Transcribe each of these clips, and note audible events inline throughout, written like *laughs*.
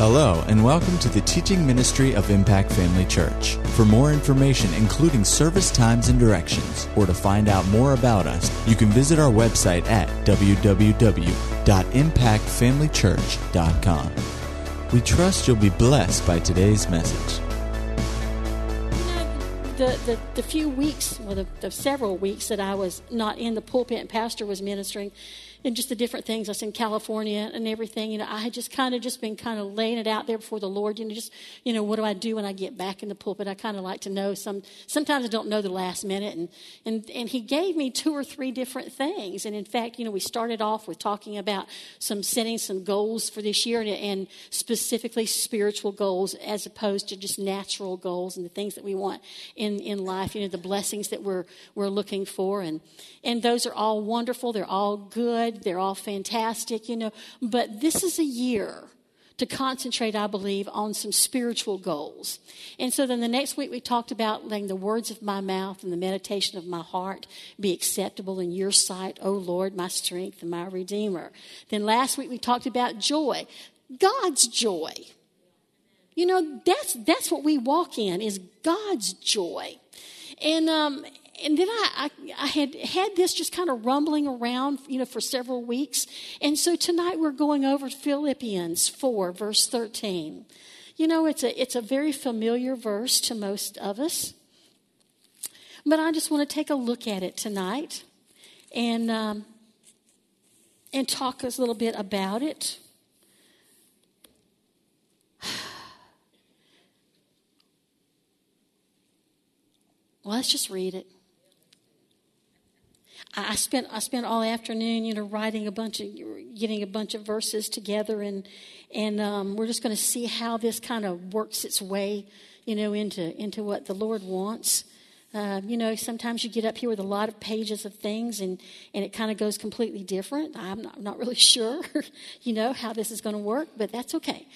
Hello, and welcome to the teaching ministry of Impact Family Church. For more information, including service times and directions, or to find out more about us, you can visit our website at www.impactfamilychurch.com. We trust you'll be blessed by today's message. the, the, the few weeks, well, the, the several weeks that I was not in the pulpit and pastor was ministering, and just the different things. I was in California and everything. You know, I had just kind of just been kind of laying it out there before the Lord. You know, just you know, what do I do when I get back in the pulpit? I kind of like to know. Some sometimes I don't know the last minute, and and and He gave me two or three different things. And in fact, you know, we started off with talking about some setting some goals for this year, and, and specifically spiritual goals as opposed to just natural goals and the things that we want in in life. You know, the blessings that we're we're looking for, and and those are all wonderful. They're all good good. They're all fantastic, you know. But this is a year to concentrate, I believe, on some spiritual goals. And so then the next week we talked about letting the words of my mouth and the meditation of my heart be acceptable in your sight, O Lord, my strength and my redeemer. Then last week we talked about joy. God's joy. You know, that's that's what we walk in is God's joy. And um, and then I, I, I, had had this just kind of rumbling around, you know, for several weeks. And so tonight we're going over Philippians 4, verse 13. You know, it's a, it's a very familiar verse to most of us. But I just want to take a look at it tonight and, um, and talk a little bit about it. *sighs* Well, let's just read it. I spent I spent all afternoon, you know, writing a bunch of getting a bunch of verses together, and and um, we're just going to see how this kind of works its way, you know, into into what the Lord wants. Uh, you know, sometimes you get up here with a lot of pages of things, and and it kind of goes completely different. I'm not, not really *laughs* sure, you know, how this is going to work, but that's okay.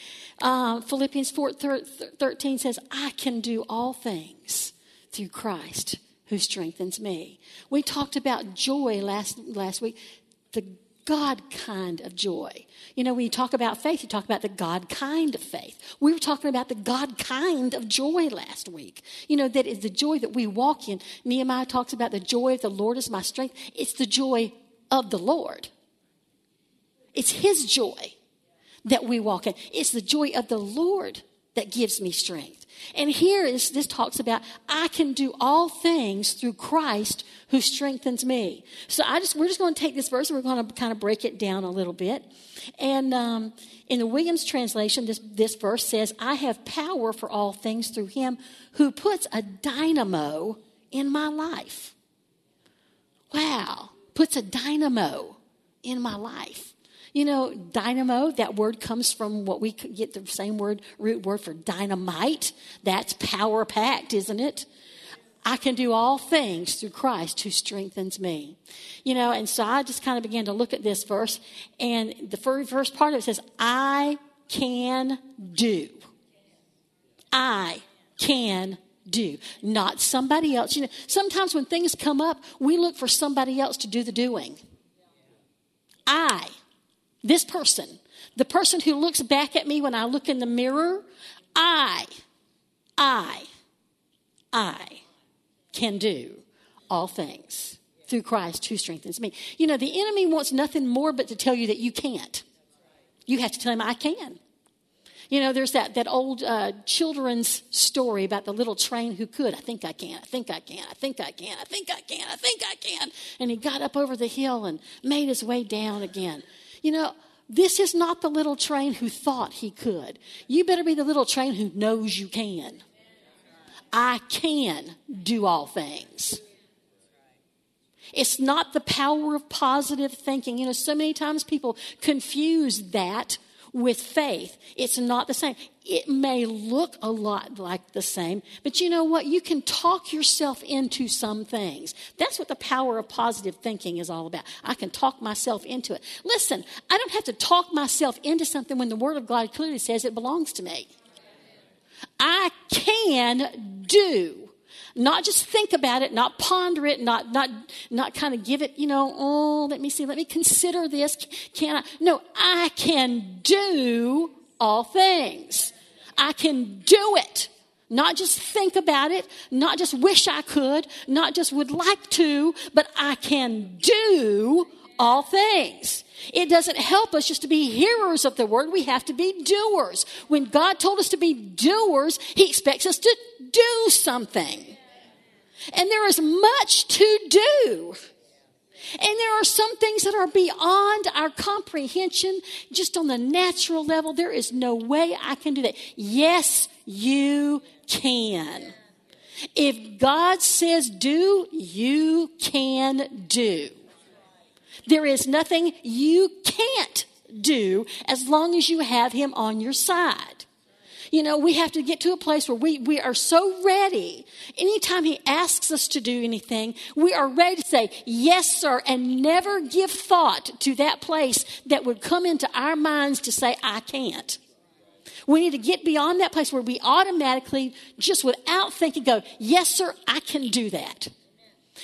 Uh, Philippians 4, 13 says, "I can do all things through Christ." Who strengthens me. We talked about joy last, last week, the God kind of joy. You know, when you talk about faith, you talk about the God kind of faith. We were talking about the God kind of joy last week. You know, that is the joy that we walk in. Nehemiah talks about the joy of the Lord is my strength. It's the joy of the Lord. It's His joy that we walk in. It's the joy of the Lord that gives me strength. And here is this talks about I can do all things through Christ who strengthens me. So I just we're just going to take this verse and we're going to kind of break it down a little bit. And um, in the Williams translation, this this verse says, "I have power for all things through Him who puts a dynamo in my life." Wow, puts a dynamo in my life. You know, dynamo, that word comes from what we get the same word, root word for dynamite. That's power packed, isn't it? I can do all things through Christ who strengthens me. You know, and so I just kind of began to look at this verse, and the first part of it says, I can do. I can do, not somebody else. You know, sometimes when things come up, we look for somebody else to do the doing. I this person, the person who looks back at me when I look in the mirror, I, I, I can do all things through Christ who strengthens me. You know, the enemy wants nothing more but to tell you that you can't. You have to tell him, I can. You know, there's that, that old uh, children's story about the little train who could. I think I can. I think I can. I think I can. I think I can. I think I can. And he got up over the hill and made his way down again. You know, this is not the little train who thought he could. You better be the little train who knows you can. I can do all things. It's not the power of positive thinking. You know, so many times people confuse that with faith. It's not the same. It may look a lot like the same, but you know what? You can talk yourself into some things. That's what the power of positive thinking is all about. I can talk myself into it. Listen, I don't have to talk myself into something when the Word of God clearly says it belongs to me. I can do not just think about it, not ponder it, not, not, not kind of give it, you know, oh, let me see, let me consider this. Can I? No, I can do all things. I can do it. Not just think about it, not just wish I could, not just would like to, but I can do all things. It doesn't help us just to be hearers of the word. We have to be doers. When God told us to be doers, He expects us to do something. And there is much to do. And there are some things that are beyond our comprehension, just on the natural level. There is no way I can do that. Yes, you can. If God says do, you can do. There is nothing you can't do as long as you have Him on your side. You know, we have to get to a place where we, we are so ready. Anytime He asks us to do anything, we are ready to say, Yes, sir, and never give thought to that place that would come into our minds to say, I can't. We need to get beyond that place where we automatically, just without thinking, go, Yes, sir, I can do that.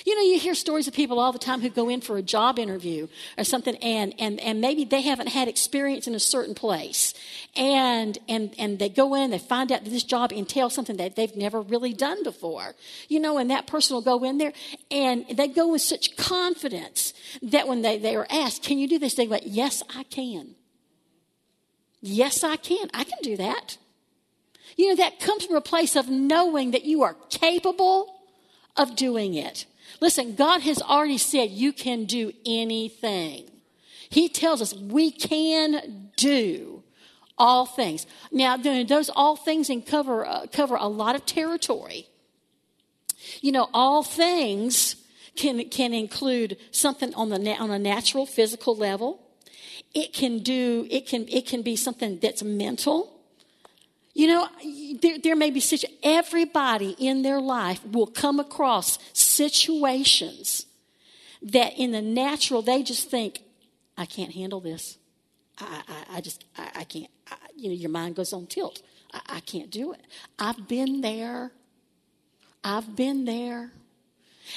You know, you hear stories of people all the time who go in for a job interview or something, and, and, and maybe they haven't had experience in a certain place. And, and, and they go in, they find out that this job entails something that they've never really done before. You know, and that person will go in there, and they go with such confidence that when they, they are asked, Can you do this? They go, Yes, I can. Yes, I can. I can do that. You know, that comes from a place of knowing that you are capable of doing it. Listen, God has already said you can do anything. He tells us we can do all things. Now, those all things and cover uh, cover a lot of territory. You know, all things can can include something on the on a natural physical level. It can do it can it can be something that's mental. You know, there, there may be such everybody in their life will come across situations that in the natural they just think, I can't handle this. I, I, I just, I, I can't. I, you know, your mind goes on tilt. I, I can't do it. I've been there. I've been there.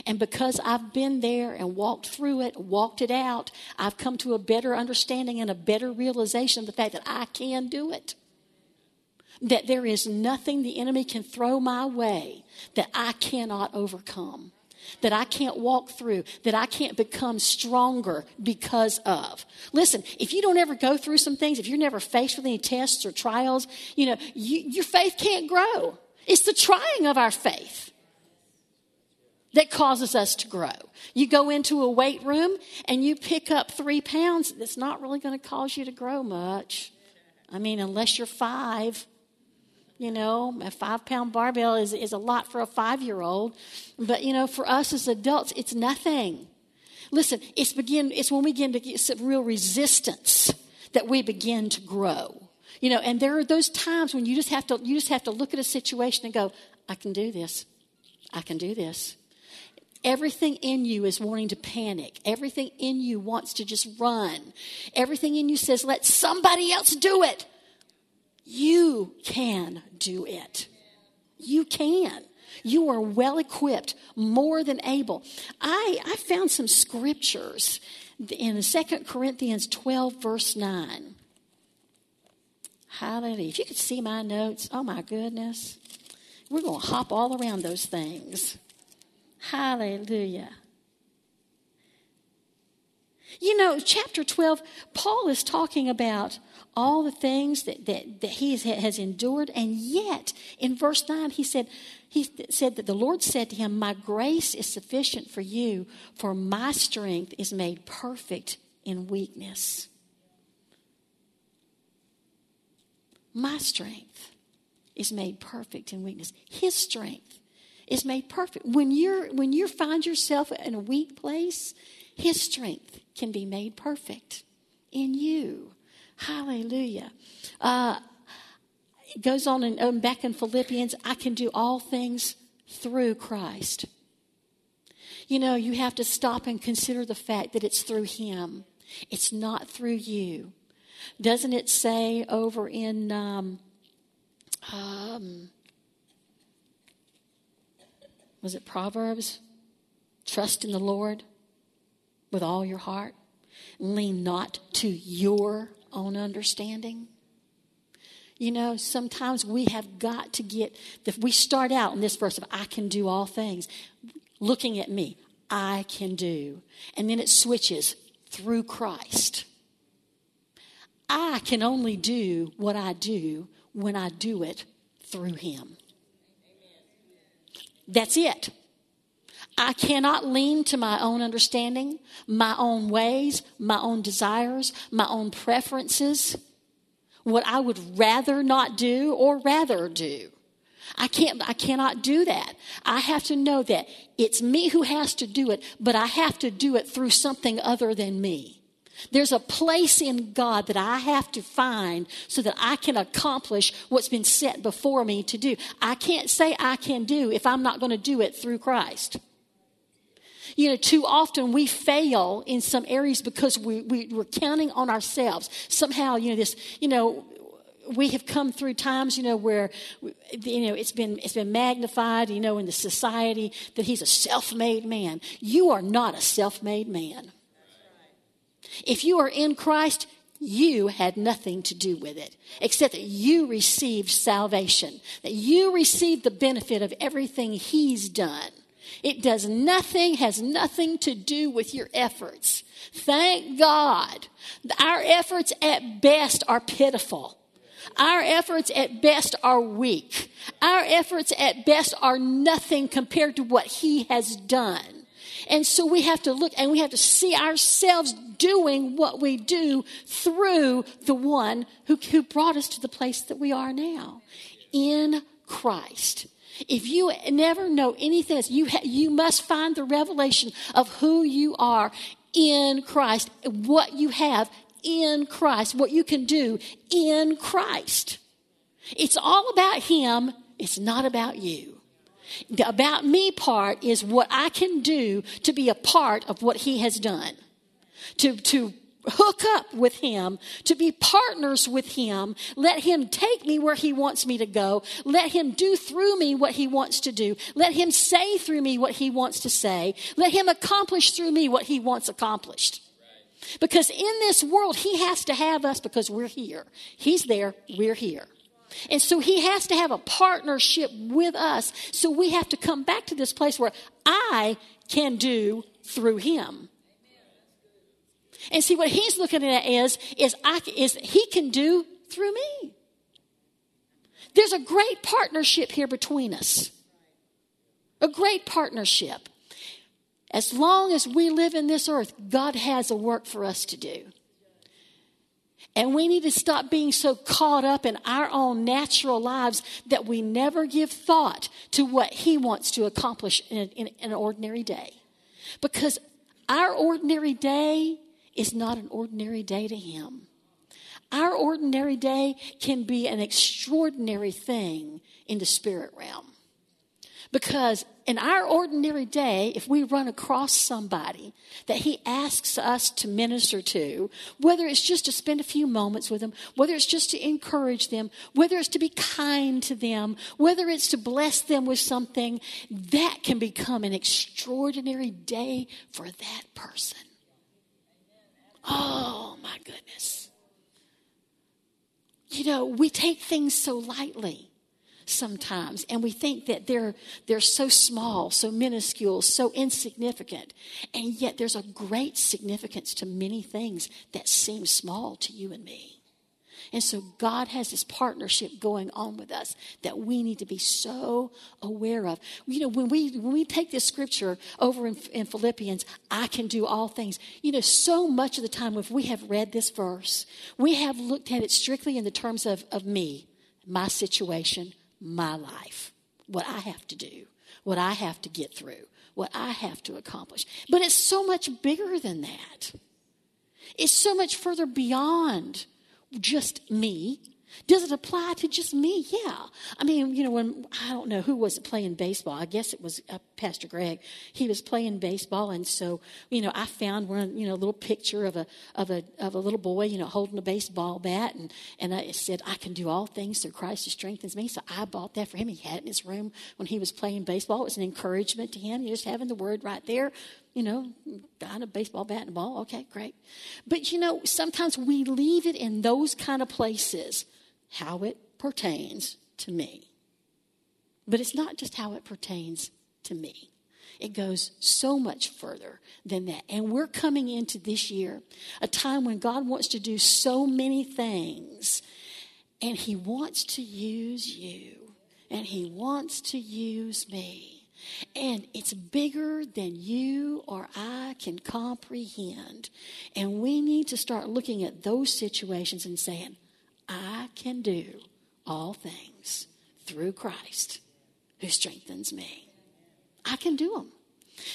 And because I've been there and walked through it, walked it out, I've come to a better understanding and a better realization of the fact that I can do it that there is nothing the enemy can throw my way that I cannot overcome, that I can't walk through, that I can't become stronger because of. Listen, if you don't ever go through some things, if you're never faced with any tests or trials, you know, you, your faith can't grow. It's the trying of our faith that causes us to grow. You go into a weight room and you pick up three pounds, that's not really going to cause you to grow much. I mean, unless you're five. You know, a five pound barbell is, is a lot for a five year old. But, you know, for us as adults, it's nothing. Listen, it's, begin, it's when we begin to get some real resistance that we begin to grow. You know, and there are those times when you just have to you just have to look at a situation and go, I can do this. I can do this. Everything in you is wanting to panic. Everything in you wants to just run. Everything in you says, let somebody else do it. You can do it. You can. You are well equipped, more than able. I, I found some scriptures in 2 Corinthians 12, verse 9. Hallelujah. If you could see my notes, oh my goodness. We're going to hop all around those things. Hallelujah. You know, chapter 12, Paul is talking about all the things that, that, that he has endured. And yet, in verse 9, he said, he said that the Lord said to him, My grace is sufficient for you, for my strength is made perfect in weakness. My strength is made perfect in weakness. His strength is made perfect. When you're when you find yourself in a weak place, his strength can be made perfect in you. Hallelujah. Uh, it goes on and um, back in Philippians, I can do all things through Christ. You know, you have to stop and consider the fact that it's through Him, it's not through you. Doesn't it say over in um, um, was it Proverbs? Trust in the Lord with all your heart. Lean not to your own understanding. You know, sometimes we have got to get, if we start out in this verse of I can do all things, looking at me, I can do. And then it switches through Christ. I can only do what I do when I do it through Him. That's it. I cannot lean to my own understanding, my own ways, my own desires, my own preferences, what I would rather not do or rather do. I can't, I cannot do that. I have to know that it's me who has to do it, but I have to do it through something other than me. There's a place in God that I have to find so that I can accomplish what's been set before me to do. I can't say I can do if I'm not going to do it through Christ. You know, too often we fail in some areas because we, we, we're counting on ourselves. Somehow, you know, this, you know, we have come through times, you know, where you know it's been it's been magnified, you know, in the society that he's a self-made man. You are not a self-made man. If you are in Christ, you had nothing to do with it, except that you received salvation, that you received the benefit of everything he's done. It does nothing, has nothing to do with your efforts. Thank God. Our efforts at best are pitiful. Our efforts at best are weak. Our efforts at best are nothing compared to what He has done. And so we have to look and we have to see ourselves doing what we do through the one who, who brought us to the place that we are now in Christ. If you never know anything else, you, ha- you must find the revelation of who you are in Christ, what you have in Christ, what you can do in Christ. It's all about Him, it's not about you. The about me part is what I can do to be a part of what He has done. To, to hook up with him, to be partners with him. Let him take me where he wants me to go. Let him do through me what he wants to do. Let him say through me what he wants to say. Let him accomplish through me what he wants accomplished. Because in this world, he has to have us because we're here. He's there, we're here. And so he has to have a partnership with us. So we have to come back to this place where I can do through him. And see what he's looking at is is I is he can do through me. There's a great partnership here between us. A great partnership. As long as we live in this earth, God has a work for us to do. And we need to stop being so caught up in our own natural lives that we never give thought to what He wants to accomplish in, in, in an ordinary day. Because our ordinary day is not an ordinary day to Him. Our ordinary day can be an extraordinary thing in the spirit realm. Because in our ordinary day, if we run across somebody that He asks us to minister to, whether it's just to spend a few moments with them, whether it's just to encourage them, whether it's to be kind to them, whether it's to bless them with something, that can become an extraordinary day for that person. Oh, my goodness. You know, we take things so lightly sometimes and we think that they're they're so small so minuscule so insignificant and yet there's a great significance to many things that seem small to you and me and so God has this partnership going on with us that we need to be so aware of. You know, when we when we take this scripture over in, in Philippians, I can do all things. You know, so much of the time if we have read this verse, we have looked at it strictly in the terms of, of me, my situation, my life, what I have to do, what I have to get through, what I have to accomplish. But it's so much bigger than that. It's so much further beyond just me does it apply to just me? Yeah. I mean, you know, when I don't know who was playing baseball. I guess it was uh, Pastor Greg. He was playing baseball, and so you know, I found one, you know, a little picture of a of a of a little boy, you know, holding a baseball bat, and and I said, I can do all things through Christ who strengthens me. So I bought that for him. He had it in his room when he was playing baseball. It was an encouragement to him. You Just having the word right there you know, got a baseball bat and a ball. Okay, great. But you know, sometimes we leave it in those kind of places how it pertains to me. But it's not just how it pertains to me. It goes so much further than that. And we're coming into this year, a time when God wants to do so many things, and He wants to use you, and He wants to use me. And it's bigger than you or I can comprehend. And we need to start looking at those situations and saying, I can do all things through Christ who strengthens me. I can do them.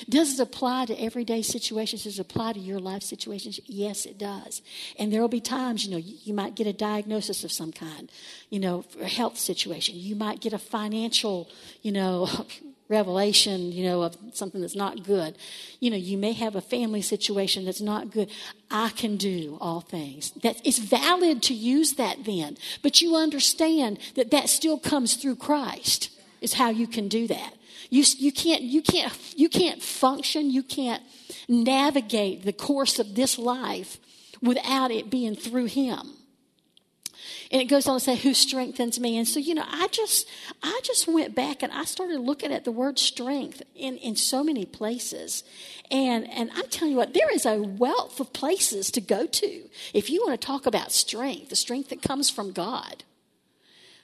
Does it apply to everyday situations? Does it apply to your life situations? Yes, it does. And there will be times, you know, you, you might get a diagnosis of some kind, you know, a health situation. You might get a financial, you know, *laughs* revelation, you know, of something that's not good. You know, you may have a family situation that's not good. I can do all things. That it's valid to use that then, but you understand that that still comes through Christ. Is how you can do that. You, you, can't, you, can't, you can't function, you can't navigate the course of this life without it being through Him. And it goes on to say, who strengthens me. And so, you know, I just, I just went back and I started looking at the word strength in, in so many places. And, and I'm telling you what, there is a wealth of places to go to if you want to talk about strength, the strength that comes from God.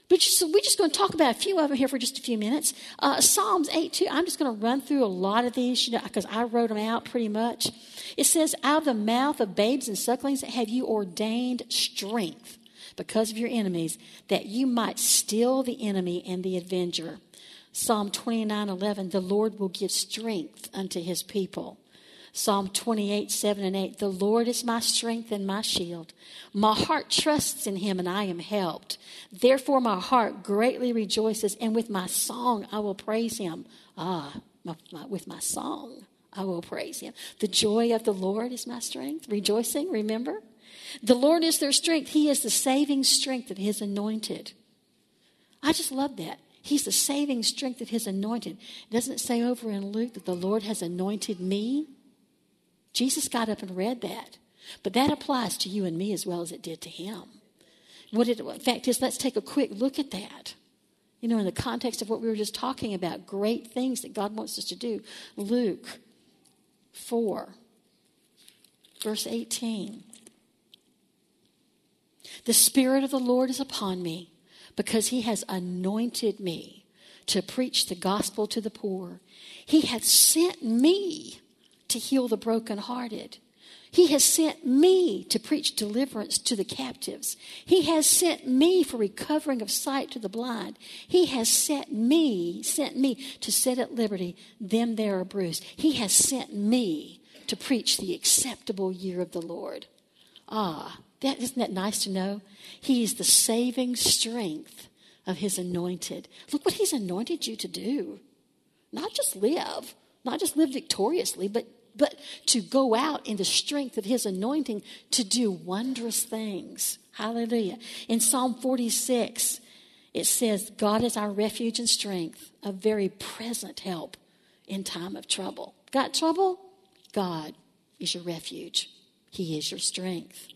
But just, so we're just going to talk about a few of them here for just a few minutes. Uh, Psalms 8 2, I'm just going to run through a lot of these, you know, because I wrote them out pretty much. It says, Out of the mouth of babes and sucklings have you ordained strength because of your enemies, that you might still the enemy and the avenger. Psalm 29 11, the Lord will give strength unto his people. Psalm 28, 7 and 8. The Lord is my strength and my shield. My heart trusts in him and I am helped. Therefore, my heart greatly rejoices, and with my song I will praise him. Ah, my, my, with my song I will praise him. The joy of the Lord is my strength. Rejoicing, remember? The Lord is their strength. He is the saving strength of his anointed. I just love that. He's the saving strength of his anointed. Doesn't it say over in Luke that the Lord has anointed me? Jesus got up and read that. But that applies to you and me as well as it did to him. What it, in fact is, let's take a quick look at that. You know, in the context of what we were just talking about, great things that God wants us to do. Luke 4, verse 18. The Spirit of the Lord is upon me because he has anointed me to preach the gospel to the poor. He hath sent me to heal the brokenhearted. He has sent me to preach deliverance to the captives. He has sent me for recovering of sight to the blind. He has sent me, sent me to set at liberty them that are bruised. He has sent me to preach the acceptable year of the Lord. Ah, that isn't that nice to know? He is the saving strength of his anointed. Look what he's anointed you to do. Not just live, not just live victoriously, but but to go out in the strength of his anointing to do wondrous things. Hallelujah. In Psalm 46, it says, God is our refuge and strength, a very present help in time of trouble. Got trouble? God is your refuge, He is your strength.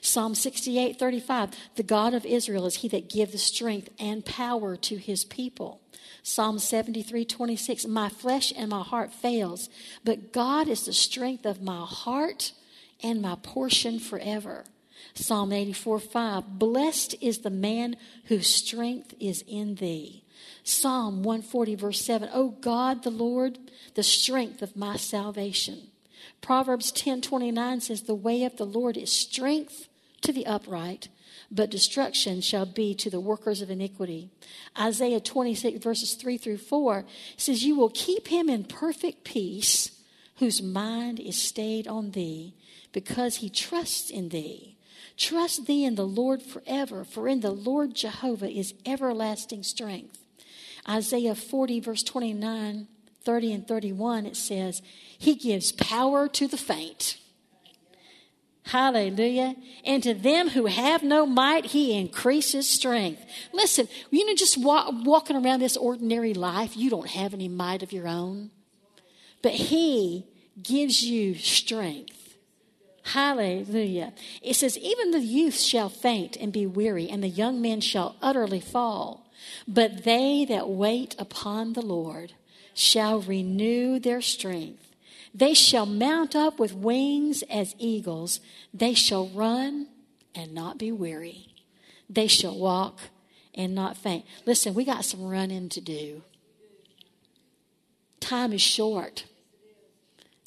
Psalm 68 35, the God of Israel is He that gives strength and power to His people. Psalm 73 26, my flesh and my heart fails, but God is the strength of my heart and my portion forever. Psalm 84 5, blessed is the man whose strength is in thee. Psalm 140 verse 7, O God the Lord, the strength of my salvation. Proverbs 10 29 says, The way of the Lord is strength to the upright, but destruction shall be to the workers of iniquity. Isaiah 26, verses 3 through 4 says, You will keep him in perfect peace, whose mind is stayed on thee, because he trusts in thee. Trust thee in the Lord forever, for in the Lord Jehovah is everlasting strength. Isaiah 40, verse 29, 30, and 31, it says, He gives power to the faint Hallelujah. And to them who have no might, he increases strength. Listen, you know, just walk, walking around this ordinary life, you don't have any might of your own. But he gives you strength. Hallelujah. It says, Even the youth shall faint and be weary, and the young men shall utterly fall. But they that wait upon the Lord shall renew their strength. They shall mount up with wings as eagles. They shall run and not be weary. They shall walk and not faint. Listen, we got some running to do. Time is short.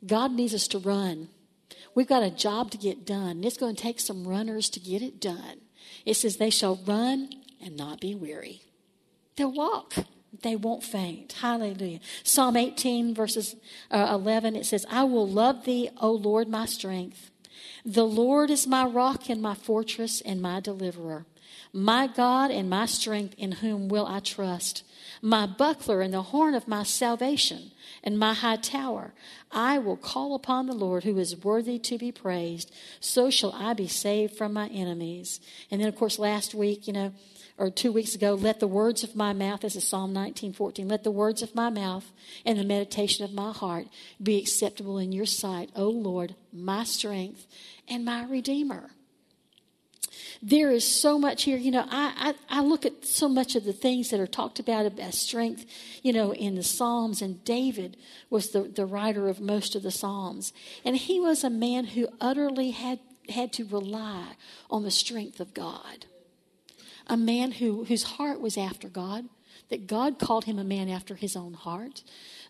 God needs us to run. We've got a job to get done. It's going to take some runners to get it done. It says, They shall run and not be weary. They'll walk. They won't faint. Hallelujah. Psalm 18, verses uh, 11, it says, I will love thee, O Lord, my strength. The Lord is my rock and my fortress and my deliverer. My God and my strength, in whom will I trust? My buckler and the horn of my salvation and my high tower. I will call upon the Lord who is worthy to be praised. So shall I be saved from my enemies. And then, of course, last week, you know, or two weeks ago, let the words of my mouth, this is Psalm 19:14, let the words of my mouth and the meditation of my heart be acceptable in your sight, O Lord, my strength and my redeemer there is so much here. You know, I, I, I, look at so much of the things that are talked about as strength, you know, in the Psalms, and David was the, the writer of most of the Psalms. And he was a man who utterly had, had to rely on the strength of God. A man who, whose heart was after God, that God called him a man after his own heart.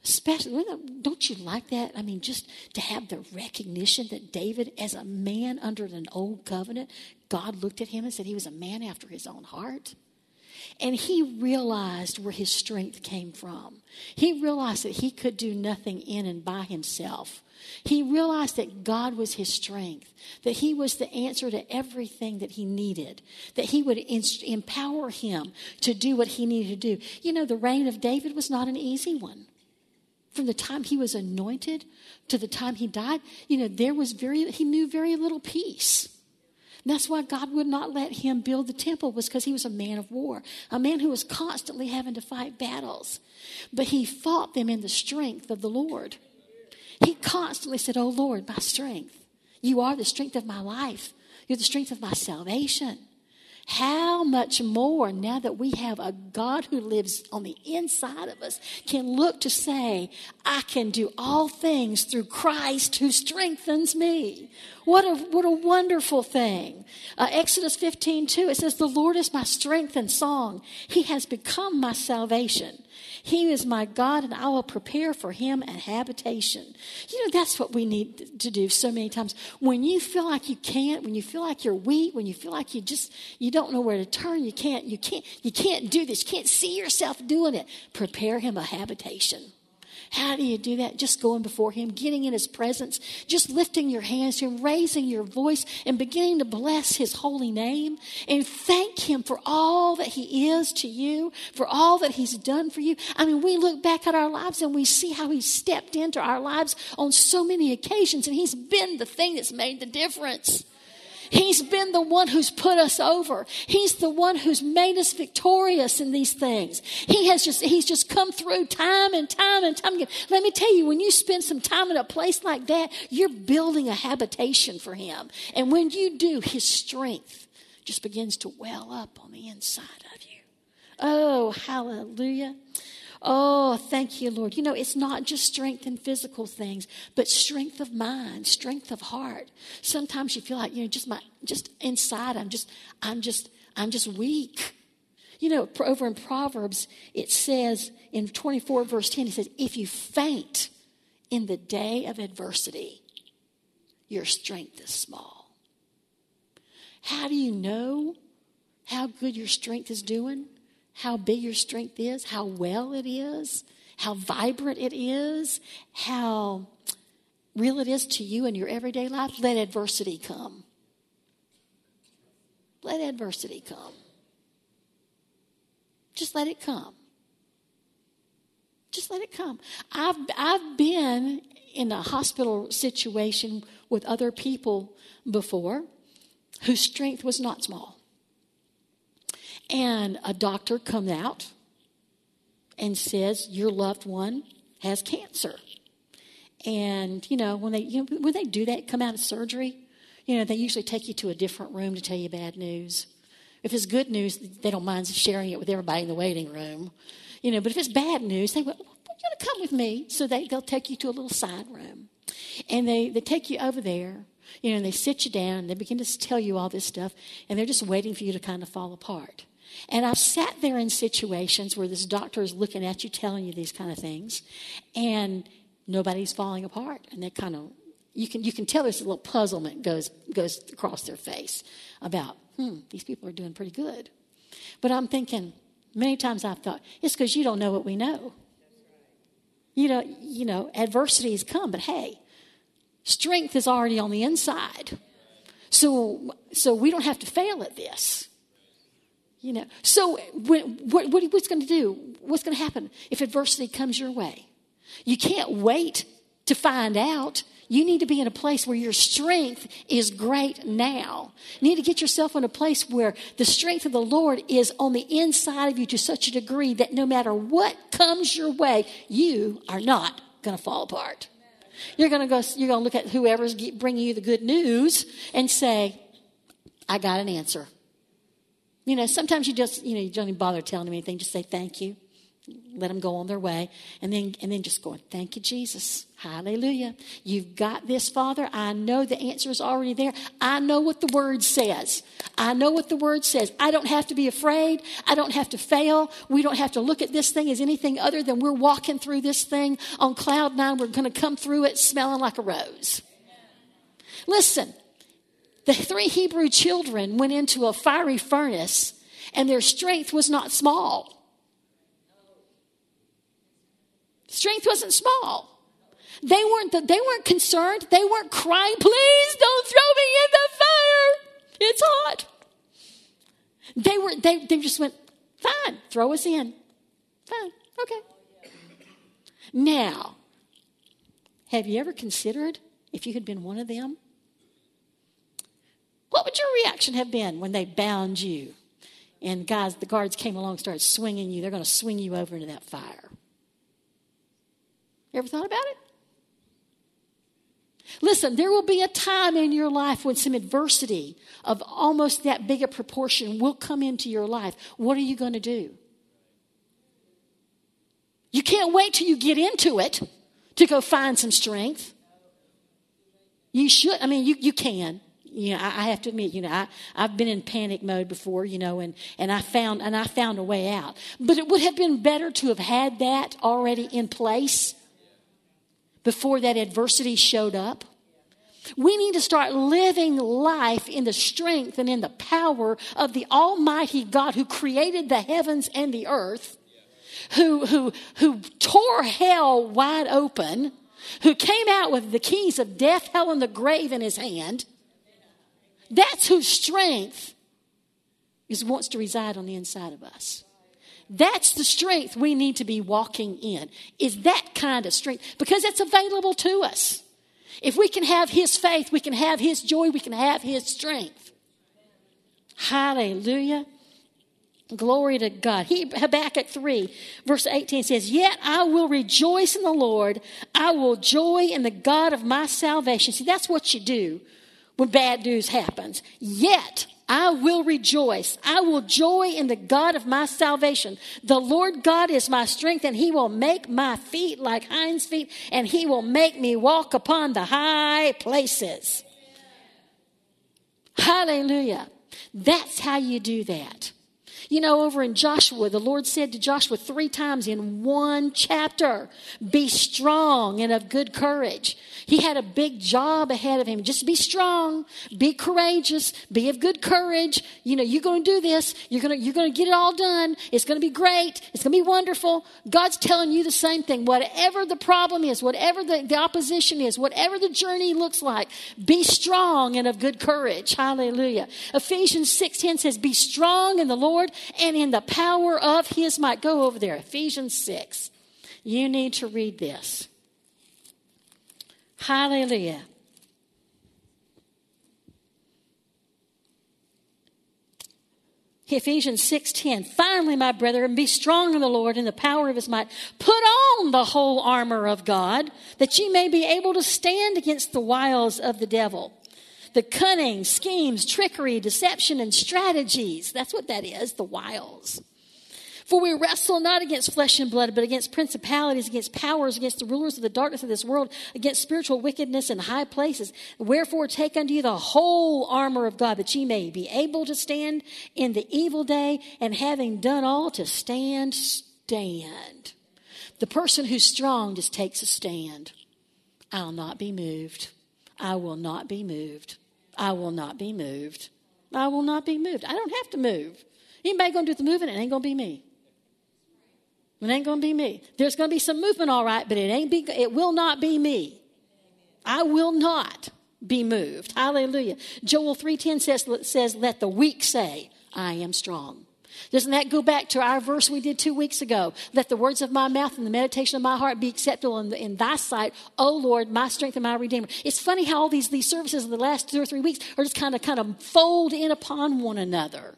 Especially, don't you like that? I mean, just to have the recognition that David, as a man under an old covenant, God looked at him and said he was a man after his own heart. And he realized where his strength came from. He realized that he could do nothing in and by himself. He realized that God was his strength, that he was the answer to everything that he needed, that he would empower him to do what he needed to do. You know, the reign of David was not an easy one. From the time he was anointed to the time he died, you know, there was very, he knew very little peace. That's why God would not let him build the temple was because he was a man of war, a man who was constantly having to fight battles. But he fought them in the strength of the Lord. He constantly said, "Oh Lord, my strength. You are the strength of my life. You're the strength of my salvation." How much more now that we have a God who lives on the inside of us can look to say, I can do all things through Christ who strengthens me. What a, what a wonderful thing. Uh, Exodus 15, 2, it says, The Lord is my strength and song. He has become my salvation. He is my God, and I will prepare for him a habitation. You know, that's what we need to do so many times. When you feel like you can't, when you feel like you're weak, when you feel like you just you don't know where to turn, you can't, you can't, you can't do this, you can't see yourself doing it. Prepare him a habitation. How do you do that? Just going before Him, getting in His presence, just lifting your hands to Him, raising your voice, and beginning to bless His holy name and thank Him for all that He is to you, for all that He's done for you. I mean, we look back at our lives and we see how He stepped into our lives on so many occasions, and He's been the thing that's made the difference. He's been the one who's put us over. He's the one who's made us victorious in these things. He has just, he's just come through time and time and time again. Let me tell you, when you spend some time in a place like that, you're building a habitation for him. And when you do, his strength just begins to well up on the inside of you. Oh, hallelujah. Oh, thank you, Lord. You know, it's not just strength in physical things, but strength of mind, strength of heart. Sometimes you feel like, you know, just my just inside, I'm just, I'm just, I'm just weak. You know, over in Proverbs, it says in 24 verse 10, it says, if you faint in the day of adversity, your strength is small. How do you know how good your strength is doing? How big your strength is, how well it is, how vibrant it is, how real it is to you in your everyday life, let adversity come. Let adversity come. Just let it come. Just let it come. I've, I've been in a hospital situation with other people before whose strength was not small. And a doctor comes out and says, Your loved one has cancer. And, you know, when they, you know, when they do that, come out of surgery, you know, they usually take you to a different room to tell you bad news. If it's good news, they don't mind sharing it with everybody in the waiting room. You know, but if it's bad news, they go, well, you're going to come with me. So they, they'll take you to a little side room. And they, they take you over there, you know, and they sit you down and they begin to tell you all this stuff. And they're just waiting for you to kind of fall apart. And I've sat there in situations where this doctor is looking at you, telling you these kind of things, and nobody's falling apart. And they kind of, you can, you can tell there's a little puzzlement goes, goes across their face about, hmm, these people are doing pretty good. But I'm thinking, many times I've thought, it's because you don't know what we know. You know, you know, adversities come, but hey, strength is already on the inside. So, so we don't have to fail at this. You know, so when, what, what, what's going to do? What's going to happen if adversity comes your way? You can't wait to find out. You need to be in a place where your strength is great now. You need to get yourself in a place where the strength of the Lord is on the inside of you to such a degree that no matter what comes your way, you are not going to fall apart. You're going to go. You're going to look at whoever's bringing you the good news and say, "I got an answer." You know, sometimes you just, you know, you don't even bother telling them anything. Just say thank you. Let them go on their way. And then, and then just go, thank you, Jesus. Hallelujah. You've got this, Father. I know the answer is already there. I know what the word says. I know what the word says. I don't have to be afraid. I don't have to fail. We don't have to look at this thing as anything other than we're walking through this thing on cloud nine. We're going to come through it smelling like a rose. Listen, the three Hebrew children went into a fiery furnace, and their strength was not small. Strength wasn't small. They weren't, they weren't concerned. They weren't crying, please don't throw me in the fire. It's hot. They were, they, they just went, fine, throw us in. Fine, okay. Now, have you ever considered if you had been one of them? What would your reaction have been when they bound you and guys, the guards came along and started swinging you? They're going to swing you over into that fire. You ever thought about it? Listen, there will be a time in your life when some adversity of almost that big a proportion will come into your life. What are you going to do? You can't wait till you get into it to go find some strength. You should, I mean, you, you can you know, I, I have to admit, you know, I, I've been in panic mode before, you know, and, and I found and I found a way out. But it would have been better to have had that already in place before that adversity showed up. We need to start living life in the strength and in the power of the Almighty God who created the heavens and the earth, who, who, who tore hell wide open, who came out with the keys of death, hell, and the grave in his hand, that's whose strength is wants to reside on the inside of us. That's the strength we need to be walking in. Is that kind of strength because it's available to us. If we can have his faith, we can have his joy, we can have his strength. Hallelujah. Glory to God. He, Habakkuk 3, verse 18 says, Yet I will rejoice in the Lord. I will joy in the God of my salvation. See, that's what you do when bad news happens. Yet I will rejoice. I will joy in the God of my salvation. The Lord God is my strength, and he will make my feet like hinds' feet, and he will make me walk upon the high places. Hallelujah. That's how you do that. You know, over in Joshua, the Lord said to Joshua three times in one chapter, Be strong and of good courage. He had a big job ahead of him. Just be strong, be courageous, be of good courage. You know, you're going to do this. You're going to, you're going to get it all done. It's going to be great. It's going to be wonderful. God's telling you the same thing. Whatever the problem is, whatever the, the opposition is, whatever the journey looks like, be strong and of good courage. Hallelujah. Ephesians 6.10 says, be strong in the Lord and in the power of his might. Go over there. Ephesians 6. You need to read this. Hallelujah. Ephesians 6:10 Finally my brethren be strong in the Lord in the power of his might put on the whole armor of God that ye may be able to stand against the wiles of the devil The cunning, schemes, trickery, deception, and strategies. That's what that is, the wiles. For we wrestle not against flesh and blood, but against principalities, against powers, against the rulers of the darkness of this world, against spiritual wickedness in high places. Wherefore take unto you the whole armor of God, that ye may be able to stand in the evil day, and having done all to stand, stand. The person who's strong just takes a stand. I'll not be moved. I will not be moved. I will not be moved. I will not be moved. I don't have to move. Anybody to do the moving? It ain't to be me. It ain't to be me. There's to be some movement, all right, but it ain't be. It will not be me. I will not be moved. Hallelujah. Joel three ten says says, "Let the weak say, I am strong." Doesn't that go back to our verse we did two weeks ago? Let the words of my mouth and the meditation of my heart be acceptable in, in thy sight, O Lord, my strength and my redeemer. It's funny how all these, these services in the last two or three weeks are just kind of kind of fold in upon one another.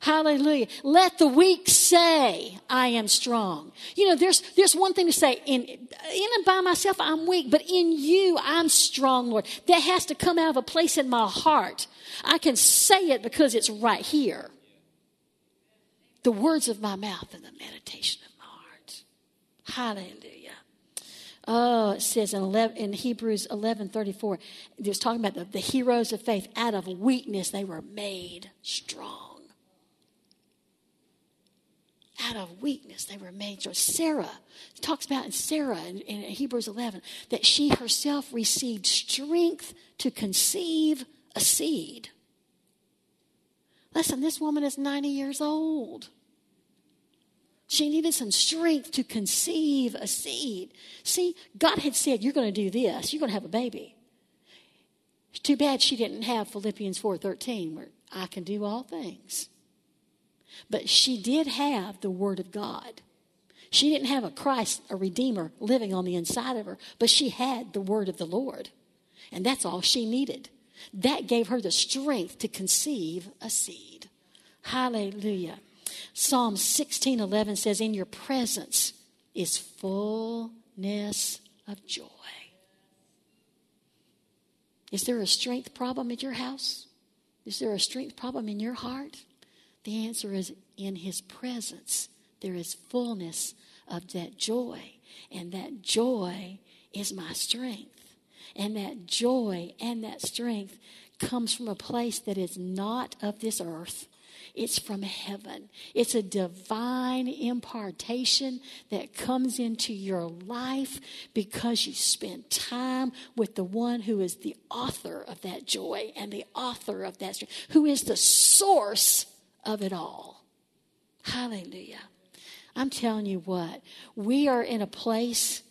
Hallelujah. Let the weak say, I am strong. You know, there's, there's one thing to say, in, in and by myself, I'm weak, but in you, I'm strong, Lord. That has to come out of a place in my heart. I can say it because it's right here. The words of my mouth and the meditation of my heart. Hallelujah. Oh, it says in, 11, in Hebrews 11 34, was talking about the, the heroes of faith. Out of weakness, they were made strong out of weakness they were made strong. Sarah talks about in Sarah in, in, Hebrews 11 that she herself received strength to conceive a seed. Listen, this woman is 90 years old. She needed some strength to conceive a seed. See, God had said, You're going to do this, you're going to have a baby. It's too bad she didn't have Philippians 4:13, where I can do all things but she did have the Word of God. She didn't have a Christ, a Redeemer, living on the inside of her, but she had the Word of the Lord. And that's all she needed. That gave her the strength to conceive a seed. Hallelujah. Psalm 16:11 says, In your presence is fullness of joy. Is there a strength problem at your house? Is there a strength problem in your heart? The answer is in his presence, there is fullness of that joy. And that joy is my strength. And that joy and that strength comes from a place that is not of this earth. It's from heaven. It's a divine impartation that comes into your life because you spend time with the one who is the author of that joy and the author of that who is the source of it all. Hallelujah. I'm telling you what, we are in a place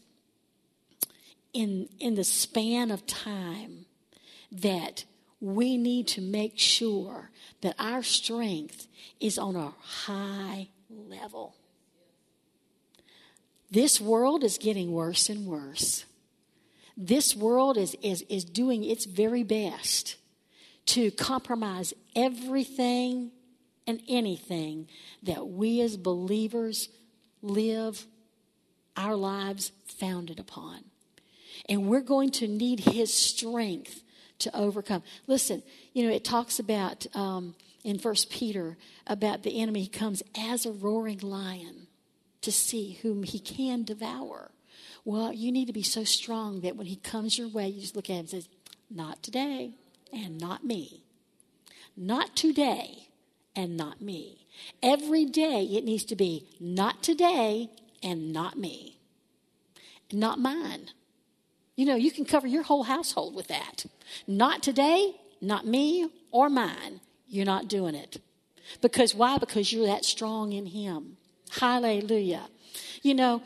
in, in the span of time that we need to make sure that our strength is on a high level. This world is getting worse and worse. This world is, is, is doing its very best to compromise everything and anything that we as believers live our lives founded upon. And we're going to need His strength to overcome. Listen, you know, it talks about um, in First Peter about the enemy comes as a roaring lion to see whom he can devour. Well, you need to be so strong that when he comes your way, you just look at him and says, "Not today, and not me. Not today, and not me. Every day it needs to be not today and not me. Not mine. You know, you can cover your whole household with that. Not today, not me or mine. You're not doing it. Because why? Because you're that strong in Him. Hallelujah. You know,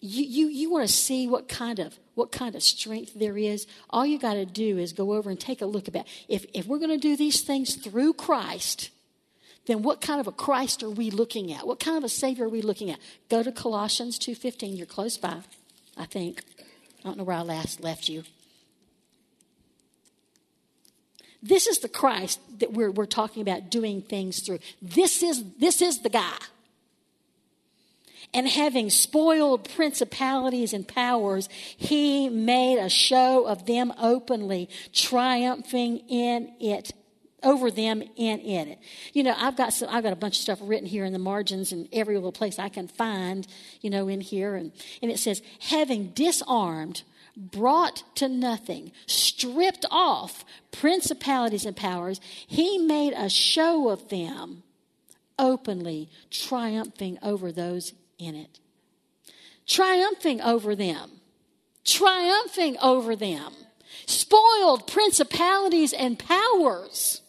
you, you, you want to see what kind of what kind of strength there is, all you got to do is go over and take a look about if if we're going to do these things through Christ, then what kind of a Christ are we looking at? What kind of a Savior are we looking at? Go to Colossians 2.15. You're close by, I think. I don't know where I last left you. This is the Christ that we're, we're talking about doing things through. This is, this is the guy. And having spoiled principalities and powers, he made a show of them openly, triumphing in it over them and in it. You know, I've got some, I've got a bunch of stuff written here in the margins and every little place I can find, you know, in here. And, and it says, having disarmed, brought to nothing, stripped off principalities and powers, he made a show of them openly, triumphing over those in it. Triumphing over them. Triumphing over them. Spoiled principalities and powers.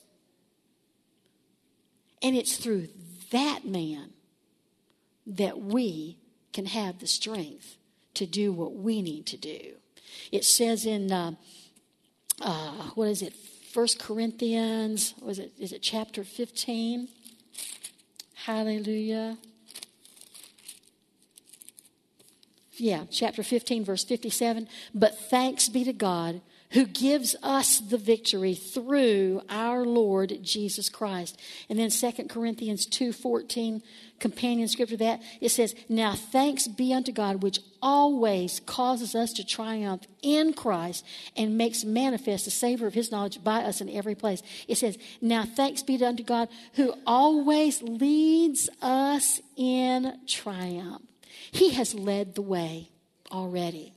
And it's through that man that we can have the strength to do what we need to do. It says in, uh, uh, what is it, First Corinthians, was it, is it chapter 15? Hallelujah. Yeah, chapter 15, verse 57. But thanks be to God who gives us the victory through our Lord Jesus Christ. And then 2 Corinthians 2:14 companion scripture that it says, "Now thanks be unto God which always causes us to triumph in Christ and makes manifest the savor of his knowledge by us in every place." It says, "Now thanks be unto God who always leads us in triumph." He has led the way already.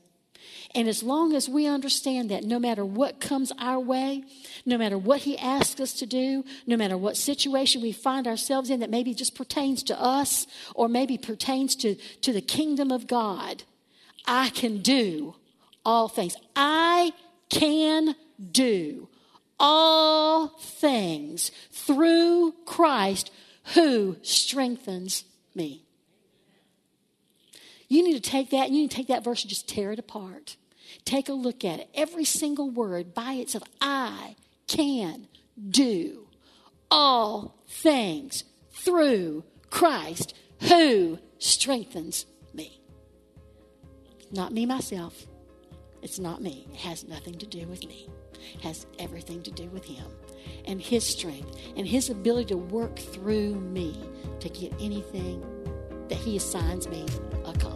And as long as we understand that no matter what comes our way, no matter what He asks us to do, no matter what situation we find ourselves in that maybe just pertains to us or maybe pertains to, to the kingdom of God, I can do all things. I can do all things through Christ who strengthens me. You need to take that, you need to take that verse and just tear it apart. Take a look at it. Every single word by itself. I can do all things through Christ who strengthens me. Not me myself. It's not me. It has nothing to do with me. It has everything to do with him and his strength and his ability to work through me to get anything that he assigns me accomplished.